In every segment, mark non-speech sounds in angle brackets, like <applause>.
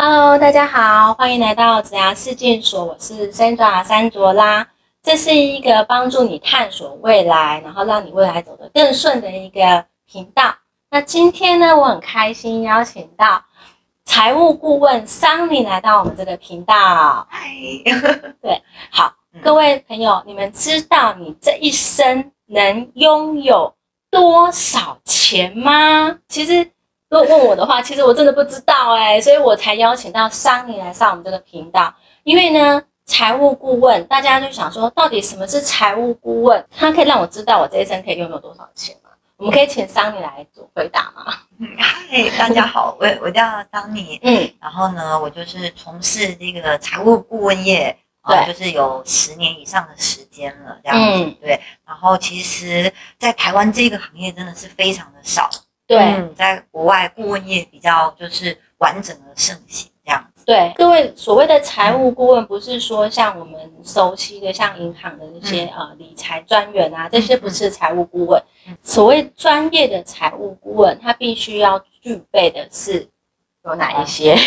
Hello，大家好，欢迎来到子牙视镜所，我是 Sandra 山卓拉。这是一个帮助你探索未来，然后让你未来走得更顺的一个频道。那今天呢，我很开心邀请到财务顾问桑尼来到我们这个频道。嗨，对，好，各位朋友，你们知道你这一生能拥有多少钱吗？其实，如果问我的话，其实我真的不知道哎、所以我才邀请到桑尼来上我们这个频道。因为呢，财务顾问，大家就想说，到底什么是财务顾问？他可以让我知道我这一生可以拥有多少钱吗？我们可以请桑尼来做回答吗？嗨，<laughs> 大家好，我我叫桑尼，嗯，然后呢，我就是从事这个财务顾问业，啊，对就是有十年以上的时间了，这样子，嗯对。然后其实，在台湾这个行业真的是非常的少，对。嗯在国外顾问业比较就是完整的盛行这样子，对，各位所谓的财务顾问，不是说像我们熟悉的像银行的那些、呃理财专员啊，这些不是财务顾问。嗯。所谓专业的财务顾问，他必须要具备的是有哪一些？<laughs>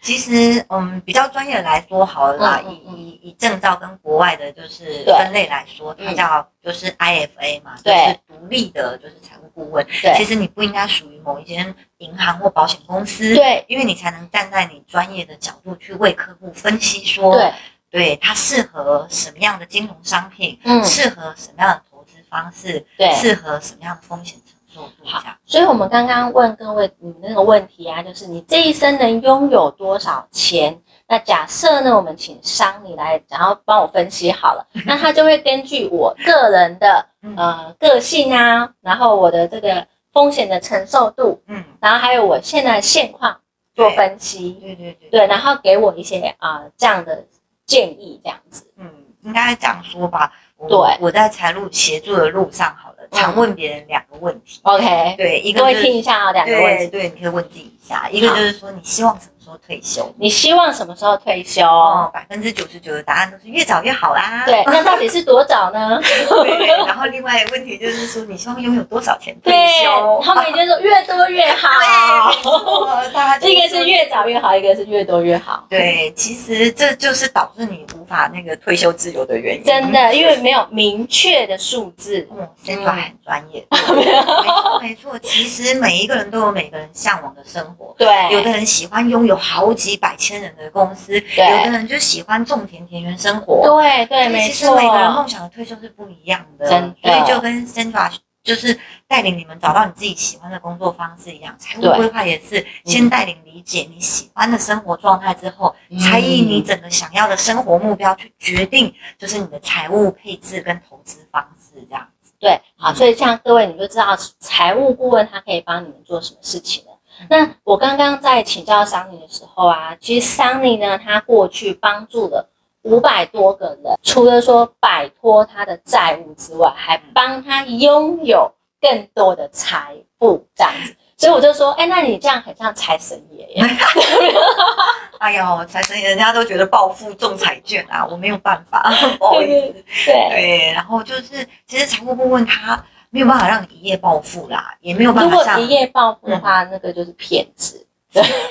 其实，嗯，比较专业来说好了啦，嗯嗯嗯。以以以证照跟国外的就是分类来说，它嗯。叫就是 IFA 嘛，就对是独立的，就是财务顾问。对。其实你不应该属于某一间银行或保险公司，，对。因为你才能站在你专业的角度去为客户分析说，对，对它适合什么样的金融商品，嗯，适合什么样的投资方式，对。适合什么样的风险好。所以我们刚刚问各位你那个问题啊，就是你这一生能拥有多少钱？那假设呢，我们请商你来，然后帮我分析好了，<laughs> 那他就会根据我个人的嗯。呃个性啊，然后我的这个风险的承受度，嗯，然后还有我现在的现况做分析，对对对对，然后给我一些啊、这样的建议，这样子，嗯，应该这样说吧。我对。我在财路协助的路上，好了，嗯。常问别人两个问题。OK，对，一个各位就是听一下啊、两个问题，对对，你可以问自己一下。一个就是说，你希望什么时候退休？你希望什么时候退休？哦，百分之九十九的答案都是越早越好啦。对，那到底是多早呢？<laughs> 对。然后另外一个问题就是说，你希望拥有多少钱退对休？，他们也就是说越多越好。<laughs> 对，没错，大家就 <laughs> 一个是越早越好，一个是越多越好。对，其实这就是导致你无法那个退休自由的原因。真的，因为没有明确的数字。嗯 e n 很专业，没错没错。其实每一个人都有每个人向往的生活，对，有的人喜欢拥有好几百千人的公司，有的人就喜欢种田田园生活。对对，没其实。每个人梦想的退休是不一样的，真的所以就跟 Sandra 就是带领你们找到你自己喜欢的工作方式一样，财务规划也是先带领理解你喜欢的生活状态之后，嗯才以你整个想要的生活目标去决定，就是你的财务配置跟投资方式这样子。对，好，所以像各位你就知道财务顾问他可以帮你们做什么事情了。那我刚刚在请教桑尼的时候啊，其实桑尼呢，他过去帮助了五百多个人，除了说摆脱他的债务之外，还帮他拥有更多的财富，这样子。所以我就说，哎，那你这样很像财神爷耶。<laughs> 哎呦，财神爷人家都觉得暴富中彩券啊，我没有办法，<laughs> 不好意思。<laughs> 对对，然后就是其实财务顾问他没有办法让你一夜暴富啦，也没有办如果法像一夜暴富的话，那个就是骗子。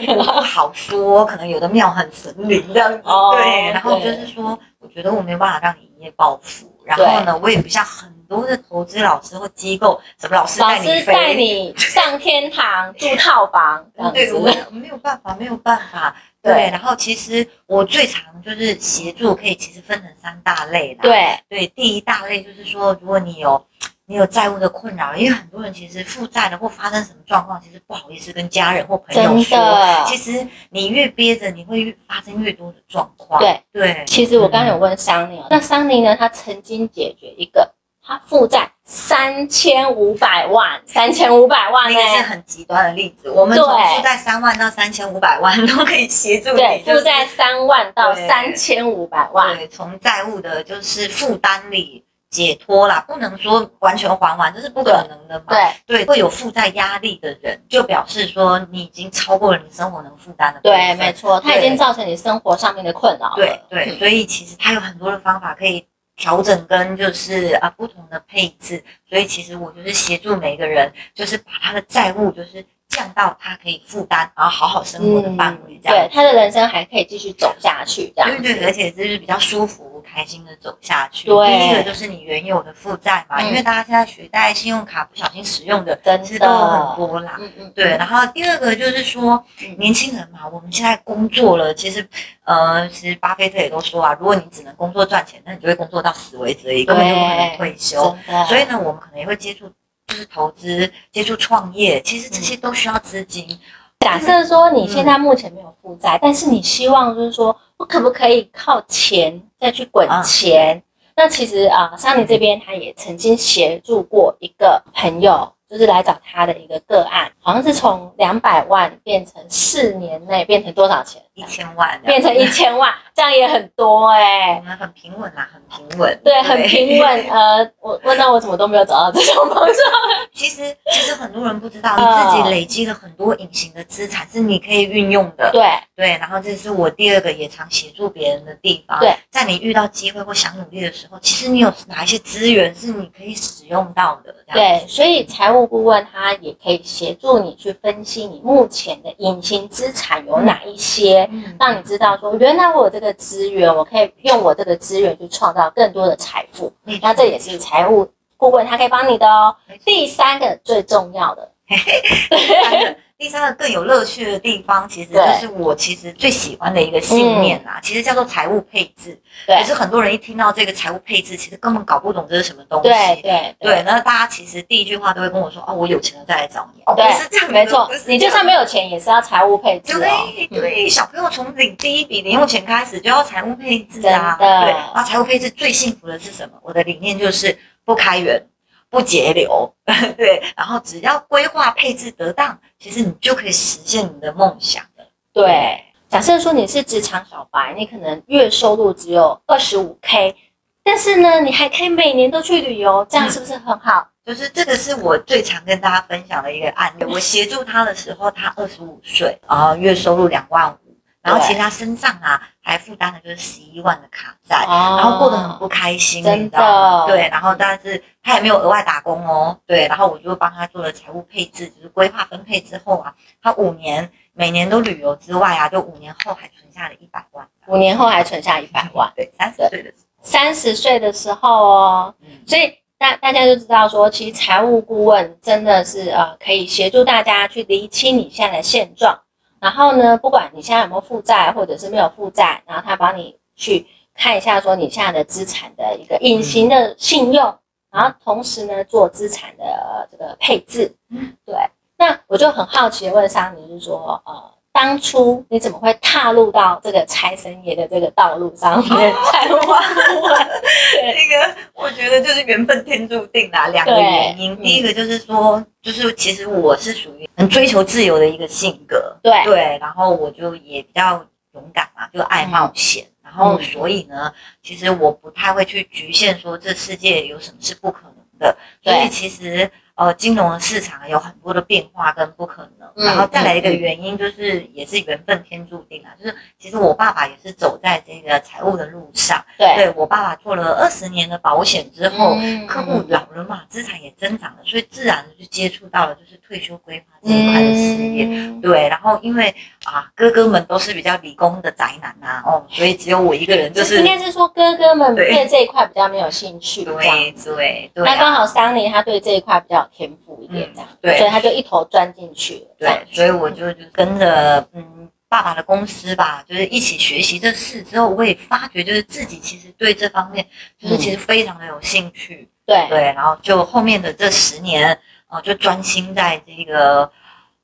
不 <laughs> 好说，可能有的庙很神灵这样子。哦对，然后就是说，我觉得我没有办法让你一夜暴富。然后呢，我也不像很多的投资老师或机构，什么老师带你师带。你上天堂住套房，<laughs> 对，我没有办法，没有办法。对对，然后其实我最常就是协助，可以其实分成三大类啦。对对，第一大类就是说，如果你有你有债务的困扰，因为很多人其实负债了或发生什么状况，其实不好意思跟家人或朋友说。其实你越憋着，你会越发生越多的状况。对对，其实我刚刚有问桑尼哦，那桑尼呢，他曾经解决一个他负债三千五百万，三千五百万呢那，个是很极端的例子。我们从负债三万到三千五百万都可以协助对你，，就是负债三万到对三千五百万，对，从债务的就是负担里解脱啦，不能说完全还完，这是不可能的嘛。对。对，会有负债压力的人，就表示说你已经超过了你生活能负担的对，没错，它已经造成你生活上面的困扰了。对对，嗯所以其实它有很多的方法可以调整跟就是啊不同的配置，所以其实我就是协助每个人，就是把他的债务就是降到他可以负担，然后好好生活的范围，这样、对他的人生还可以继续走下去，这样对对，而且就是比较舒服、开心的走下去。对第一个就是你原有的负债嘛，嗯因为大家现在取贷、信用卡不小心使用的，真其实都有的很多啦。嗯嗯，对，然后第二个就是说，嗯年轻人嘛，我们现在工作了，其实，呃，其实巴菲特也都说啊，如果你只能工作赚钱，那你就会工作到死为止根本就不可能退休。所以呢，我们可能也会接触，就是投资、接触创业，其实这些都需要资金。假设说你现在目前没有负债，但是你希望就是说我可不可以靠钱再去滚钱？那其实啊，桑尼这边他也曾经协助过一个朋友，就是来找他的一个个案，好像是从两百万变成四年内变成多少钱？一千万，变成一，千万，这样也很多哎、我们很平稳啦，很平稳，对，很平。稳。<laughs> 呃，我问到我怎么都没有找到这种方向。<laughs> 其实，其实很多人不知道，嗯你自己累积了很多隐形的资产是你可以运用的。对，对，然后这是我第二个也常协助别人的地方。对，在你遇到机会或想努力的时候，其实你有哪一些资源是你可以使用到的？对，所以财务顾问他也可以协助你去分析你目前的隐形资产有哪一些，嗯，让你知道说，原来我有这个资源，我可以用我这个资源去创造更多的财富。那这也是财务顾问他可以帮你的哦。第三个最重要的，<laughs> 第三个，更有乐趣的地方，其实就是我其实最喜欢的一个信念啊，其实叫做财务配置。对可是很多人一听到这个财务配置，其实根本搞不懂这是什么东西。对对对，那大家其实第一句话都会跟我说：“哦，我有钱了再来找你。”哦，不对是这样，没错你就算没有钱，也是要财务配置哦。对对，小朋友从领第一笔零用钱开始就要财务配置啊。对，那财务配置最幸福的是什么？我的理念就是不开源、不节流，<laughs> 对，然后只要规划配置得当，其实你就可以实现你的梦想了。对，假设说你是职场小白，你可能月收入只有二十五 K，但是呢，你还可以每年都去旅游，这样是不是很好？<laughs> 就是这个是我最常跟大家分享的一个案例。我协助他的时候，他二十五岁，然后，月收入两万五，然后其实他身上啊还负担的就是十一万的卡债。哦。然后过得很不开心，真的你知道吗？对，然后但是他也没有额外打工哦，对，然后我就帮他做了财务配置，就是规划分配之后啊，他五年每年都旅游之外啊，就五年后还存下了一百万，五年后还存下一百万，对，三十岁的时候。三十岁的时候哦，嗯，所以大大家就知道说，其实财务顾问真的是呃可以协助大家去厘清你现在的现状，然后呢，不管你现在有没有负债或者是没有负债，然后他帮你去看一下说你现在的资产的一个隐形的信用，然后同时呢做资产的呃这个配置嗯，对。那我就很好奇的问桑尼，就是说呃。当初你怎么会踏入到这个财神爷的这个道路上？面？财务顾问，<laughs> 这个我觉得就是缘分天注定啦，两个原因，嗯第一个就是说，就是其实我是属于很追求自由的一个性格，对。对，然后我就也比较勇敢嘛，就爱冒险。然后，嗯所以呢，其实我不太会去局限说这世界有什么是不可能的。所对。以其实呃，金融的市场有很多的变化跟不可能。嗯然后再来一个原因，就是也是缘分天注定啊，就是其实我爸爸也是走在这个财务的路上。对，对我爸爸做了二十年的保险之后，嗯客户老了嘛，资产也增长了，所以自然的就接触到了就是退休规划这一块的事业。嗯对，然后因为啊，哥哥们都是比较理工的宅男啊、哦，所以只有我一个人就是应该是说哥哥们对对这一块比较没有兴趣，对。对对、啊，那刚好桑尼他对这一块比较有天赋一点，这样，嗯对所以他就一头钻进去了。对，所以我就就跟着嗯爸爸的公司吧，就是一起学习这事之后，我也发觉就是自己其实对这方面就是其实非常的有兴趣。对对，然后就后面的这十年，呃，就专心在这个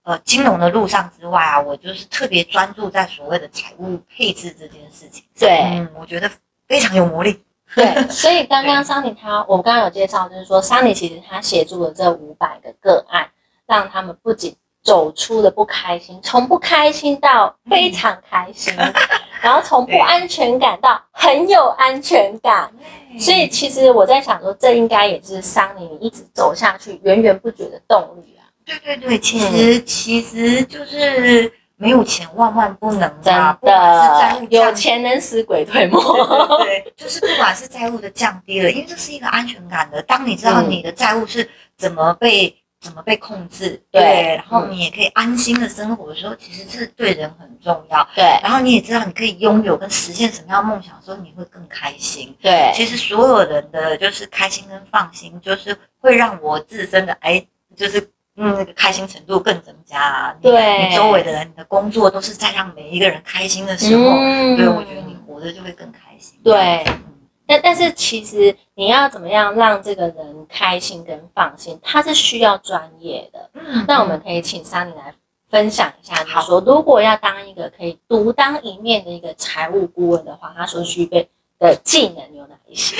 呃金融的路上之外啊，我就是特别专注在所谓的财务配置这件事情上。对嗯，我觉得非常有魔力。对，<laughs> 所以刚刚桑尼他，我刚刚有介绍，就是说桑尼其实他协助了这五百个个案，让他们不仅走出了不开心，从不开心到非常开心，<laughs> 然后从不安全感到很有安全感。所以其实我在想说，这应该也是桑尼你一直走下去源源不绝的动力啊！对对对，其实、其实就是没有钱万万不能真的，有钱能使鬼推磨。对对，就是不管是债务的降低了，因为这是一个安全感的。当你知道嗯你的债务是怎么被怎么被控制，对然后嗯你也可以安心的生活的时候，其实这对人很重要。对然后你也知道你可以拥有跟实现什么样的梦想的时候，你会更开心。对其实所有人的就是开心跟放心，就是会让我自身的哎，就是嗯那个开心程度更增加啊。对，你周围的人，你的工作都是在让每一个人开心的时候，嗯对我觉得你活着就会更开心。对嗯但但是其实你要怎么样让这个人开心跟放心，他是需要专业的。嗯那我们可以请桑尼来分享一下，他说如果要当一个可以独当一面的一个财务顾问的话，他所具备的技能有哪一些？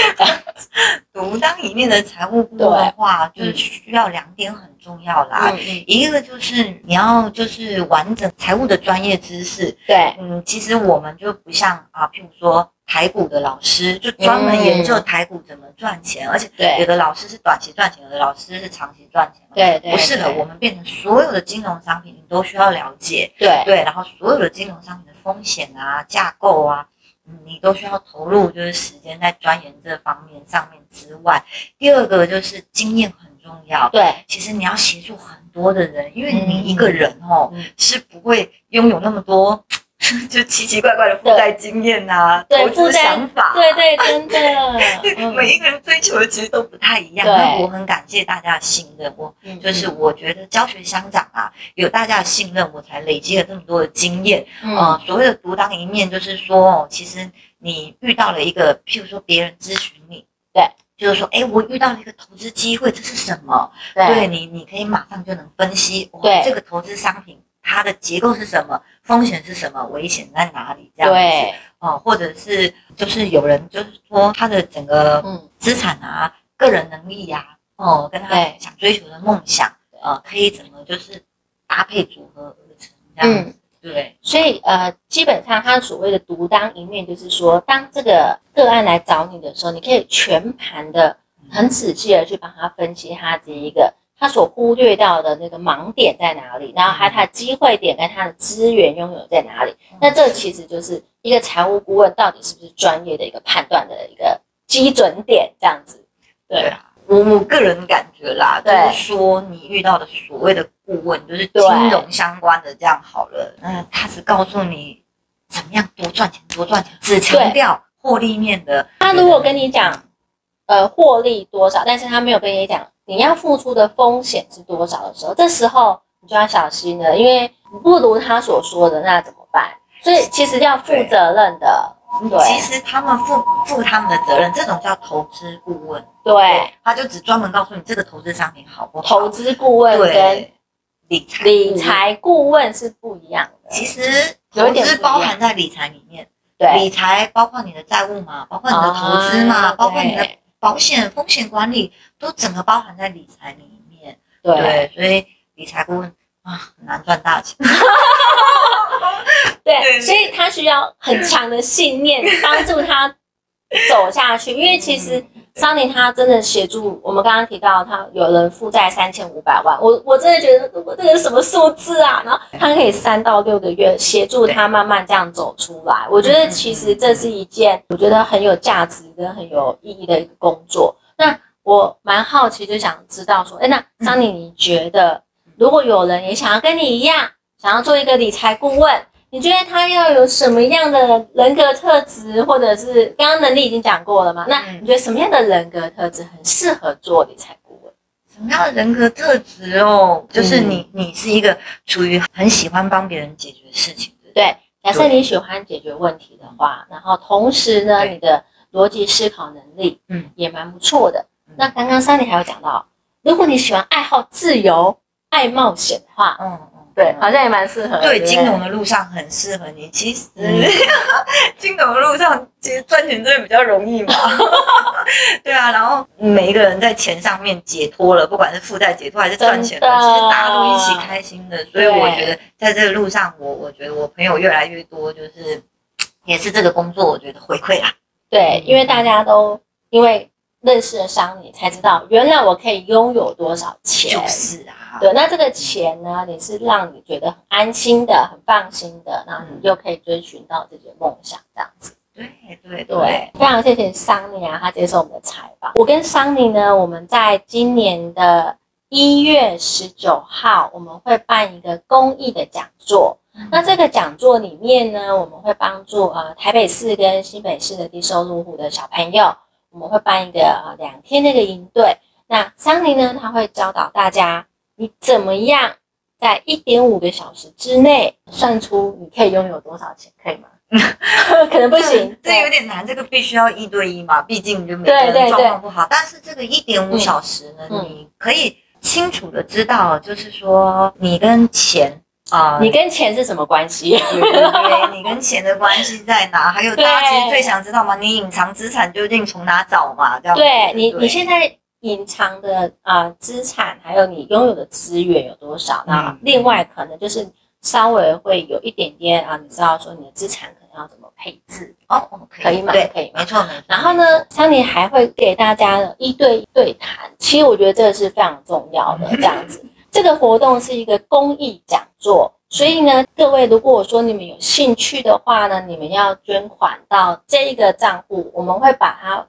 <laughs> 独当一面的财务顾问的话，就是需要两点很重要啦。嗯嗯，一个就是你要就是完整财务的专业知识，对嗯，其实我们就不像啊，譬如说台股的老师，就专门研究台股怎么赚钱，而且有的老师是短期赚钱，有的老师是长期赚钱嘛。对对，不是的我们变成所有的金融商品，你都需要了解。对对，然后所有的金融商品的风险啊、架构啊，嗯，你都需要投入就是时间在钻研这方面上面之外，第二个就是经验很重要。对其实你要协助很多的人，因为你一个人哦、嗯是不会拥有那么多 <laughs> 就奇奇怪怪的负债经验啊、投资想法、啊。对对，真的，<laughs> 嗯。每一个人追求的其实都不太一样。对。那我很感谢大家的信任，我嗯。就是我觉得教学相长啊，有大家的信任，我才累积了这么多的经验。嗯。呃，所谓的独当一面，就是说，哦，其实你遇到了一个，譬如说别人咨询你，对，就是说，哎，我遇到了一个投资机会，这是什么？对。对你，你可以马上就能分析，哇对。这个投资商品它的结构是什么，风险是什么，危险在哪里，这样子。对，哦，或者是就是有人就是说他的整个嗯资产啊、个人能力呀、哦，跟他想追求的梦想，呃，可以怎么就是搭配组合而成这样子。嗯。对，所以呃，基本上他所谓的独当一面，就是说，当这个个案来找你的时候，你可以全盘的、很仔细的去帮他分析他这一个他所忽略到的那个盲点在哪里，然后还有他的机会点跟他的资源拥有在哪里。那这其实就是一个财务顾问到底是不是专业的一个判断的一个基准点，这样子。对，啊，我我个人感觉啦，就是说你遇到的所谓的顾问，就是金融相关的这样好了，那，他只告诉你怎么样多赚钱，多赚钱，只强调获利面的。他如果跟你讲，呃，获利多少，但是他没有跟你讲你要付出的风险是多少的时候，这时候你就要小心了，因为不如他所说的，那怎么办？所以其实要负责任的，对其实他们负负他们的责任，这种叫投资顾问。对，他就只专门告诉你这个投资商品好不好。投资顾问跟对理财理，财顾问是不一样的。其实投资包含在理财里面。对，理财包括你的债务嘛，包括你的投资嘛，啊包括你的对保险风险管理，都整个包含在理财里面。对对，所以理财顾问啊很难赚大钱。<laughs> 对，对所以他需要很强的信念 <laughs> 帮助他走下去，因为其实桑尼他真的协助我们刚刚提到他有人负债三千五百万，我我真的觉得我这个什么数字啊？然后他可以三到六个月协助他慢慢这样走出来，我觉得其实这是一件我觉得很有价值跟很有意义的一个工作。那我蛮好奇，就想知道说，哎，那桑尼你觉得如果有人也想要跟你一样，想要做一个理财顾问？你觉得他要有什么样的人格特质，或者是刚刚能力已经讲过了嘛？那嗯你觉得什么样的人格特质很适合做理财顾问？什么样的人格特质哦？就是嗯你，你是一个处于很喜欢帮别人解决事情的人。对，假设你喜欢解决问题的话，然后同时呢，你的逻辑思考能力，嗯嗯，也蛮不错的嗯。那刚刚三里还有讲到，如果你喜欢爱好自由、爱冒险的话，嗯嗯，对，好像也蛮适合的。对，金融的路上很适合你。其实，嗯 <laughs> 金融的路上其实赚钱真的比较容易嘛。<laughs> 对啊，然后每一个人在钱上面解脱了，不管是负债解脱还是赚钱了，其实大家都一起开心的。所以我觉得在这个路上，我我觉得我朋友越来越多，就是也是这个工作，我觉得回馈啦。对，因为大家都因为认识了商你，才知道原来我可以拥有多少钱。就是啊，对，那这个钱呢，你是让你觉得很安心的、很放心的，然后你又可以追寻到自己的梦想，这样子。对对对，非常谢谢桑尼啊，他接受我们的采访。我跟桑尼呢，我们在今年的一月十九号我们会办一个公益的讲座。那这个讲座里面呢，我们会帮助呃台北市跟新北市的低收入户的小朋友，我们会办一个呃两天那个营队。那桑尼呢，他会教导大家你怎么样在一点五个小时之内算出你可以拥有多少钱，可以吗？<laughs> 可能不行，这有点难，这个必须要一对一嘛，毕竟就每个人状况不好。但是这个一点五小时呢，你可以清楚的知道，就是说你跟钱。啊，你跟钱是什么关系？对，你跟钱的关系在哪？还有大家其实最想知道吗？你隐藏资产究竟从哪找嘛？这样对你，你现在隐藏的啊资产，还有你拥有的资源有多少？那另外可能就是稍微会有一点点啊，你知道说你的资产可能要怎么配置哦？可以吗？对，可以，没错没错。然后呢，桑尼还会给大家一对一对谈，其实我觉得这个是非常重要的，这样子。这个活动是一个公益讲座，所以呢，各位如果我说你们有兴趣的话呢，你们要捐款到这一个账户，我们会把它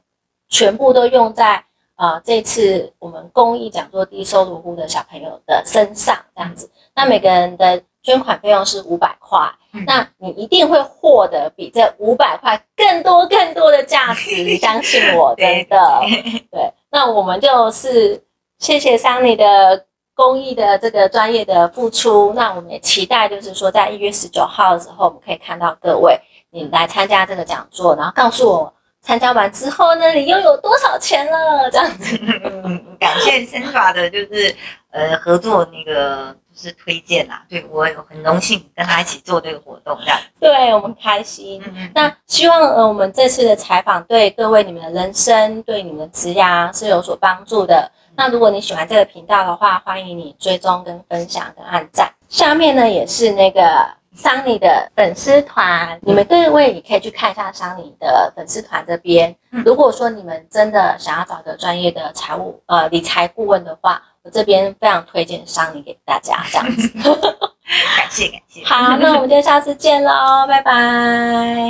全部都用在呃这次我们公益讲座低收入户的小朋友的身上，这样子。那每个人的捐款费用是五百块，那你一定会获得比这五百块更多更多的价值，相信我，<laughs> 真的。对，那我们就是谢谢桑尼的。公益的这个专业的付出，那我们也期待，就是说在一月十九号的时候，我们可以看到各位你来参加这个讲座，然后告诉我参加完之后呢，你又有多少钱了？这样子，感谢 c e n t r a 的，就是呃合作那个就是推荐啦，对我有很荣幸跟他一起做这个活动，这样对我们开心。那希望呃我们这次的采访对各位你们的人生，对你们的职涯是有所帮助的。那如果你喜欢这个频道的话，欢迎你追踪、跟分享、跟按赞。下面呢也是那个桑尼的粉丝团，你们各位也可以去看一下桑尼的粉丝团这边。如果说你们真的想要找个专业的财务呃理财顾问的话，我这边非常推荐桑尼给大家这样子。<laughs> 感谢感谢。好，那我们就下次见喽，拜拜。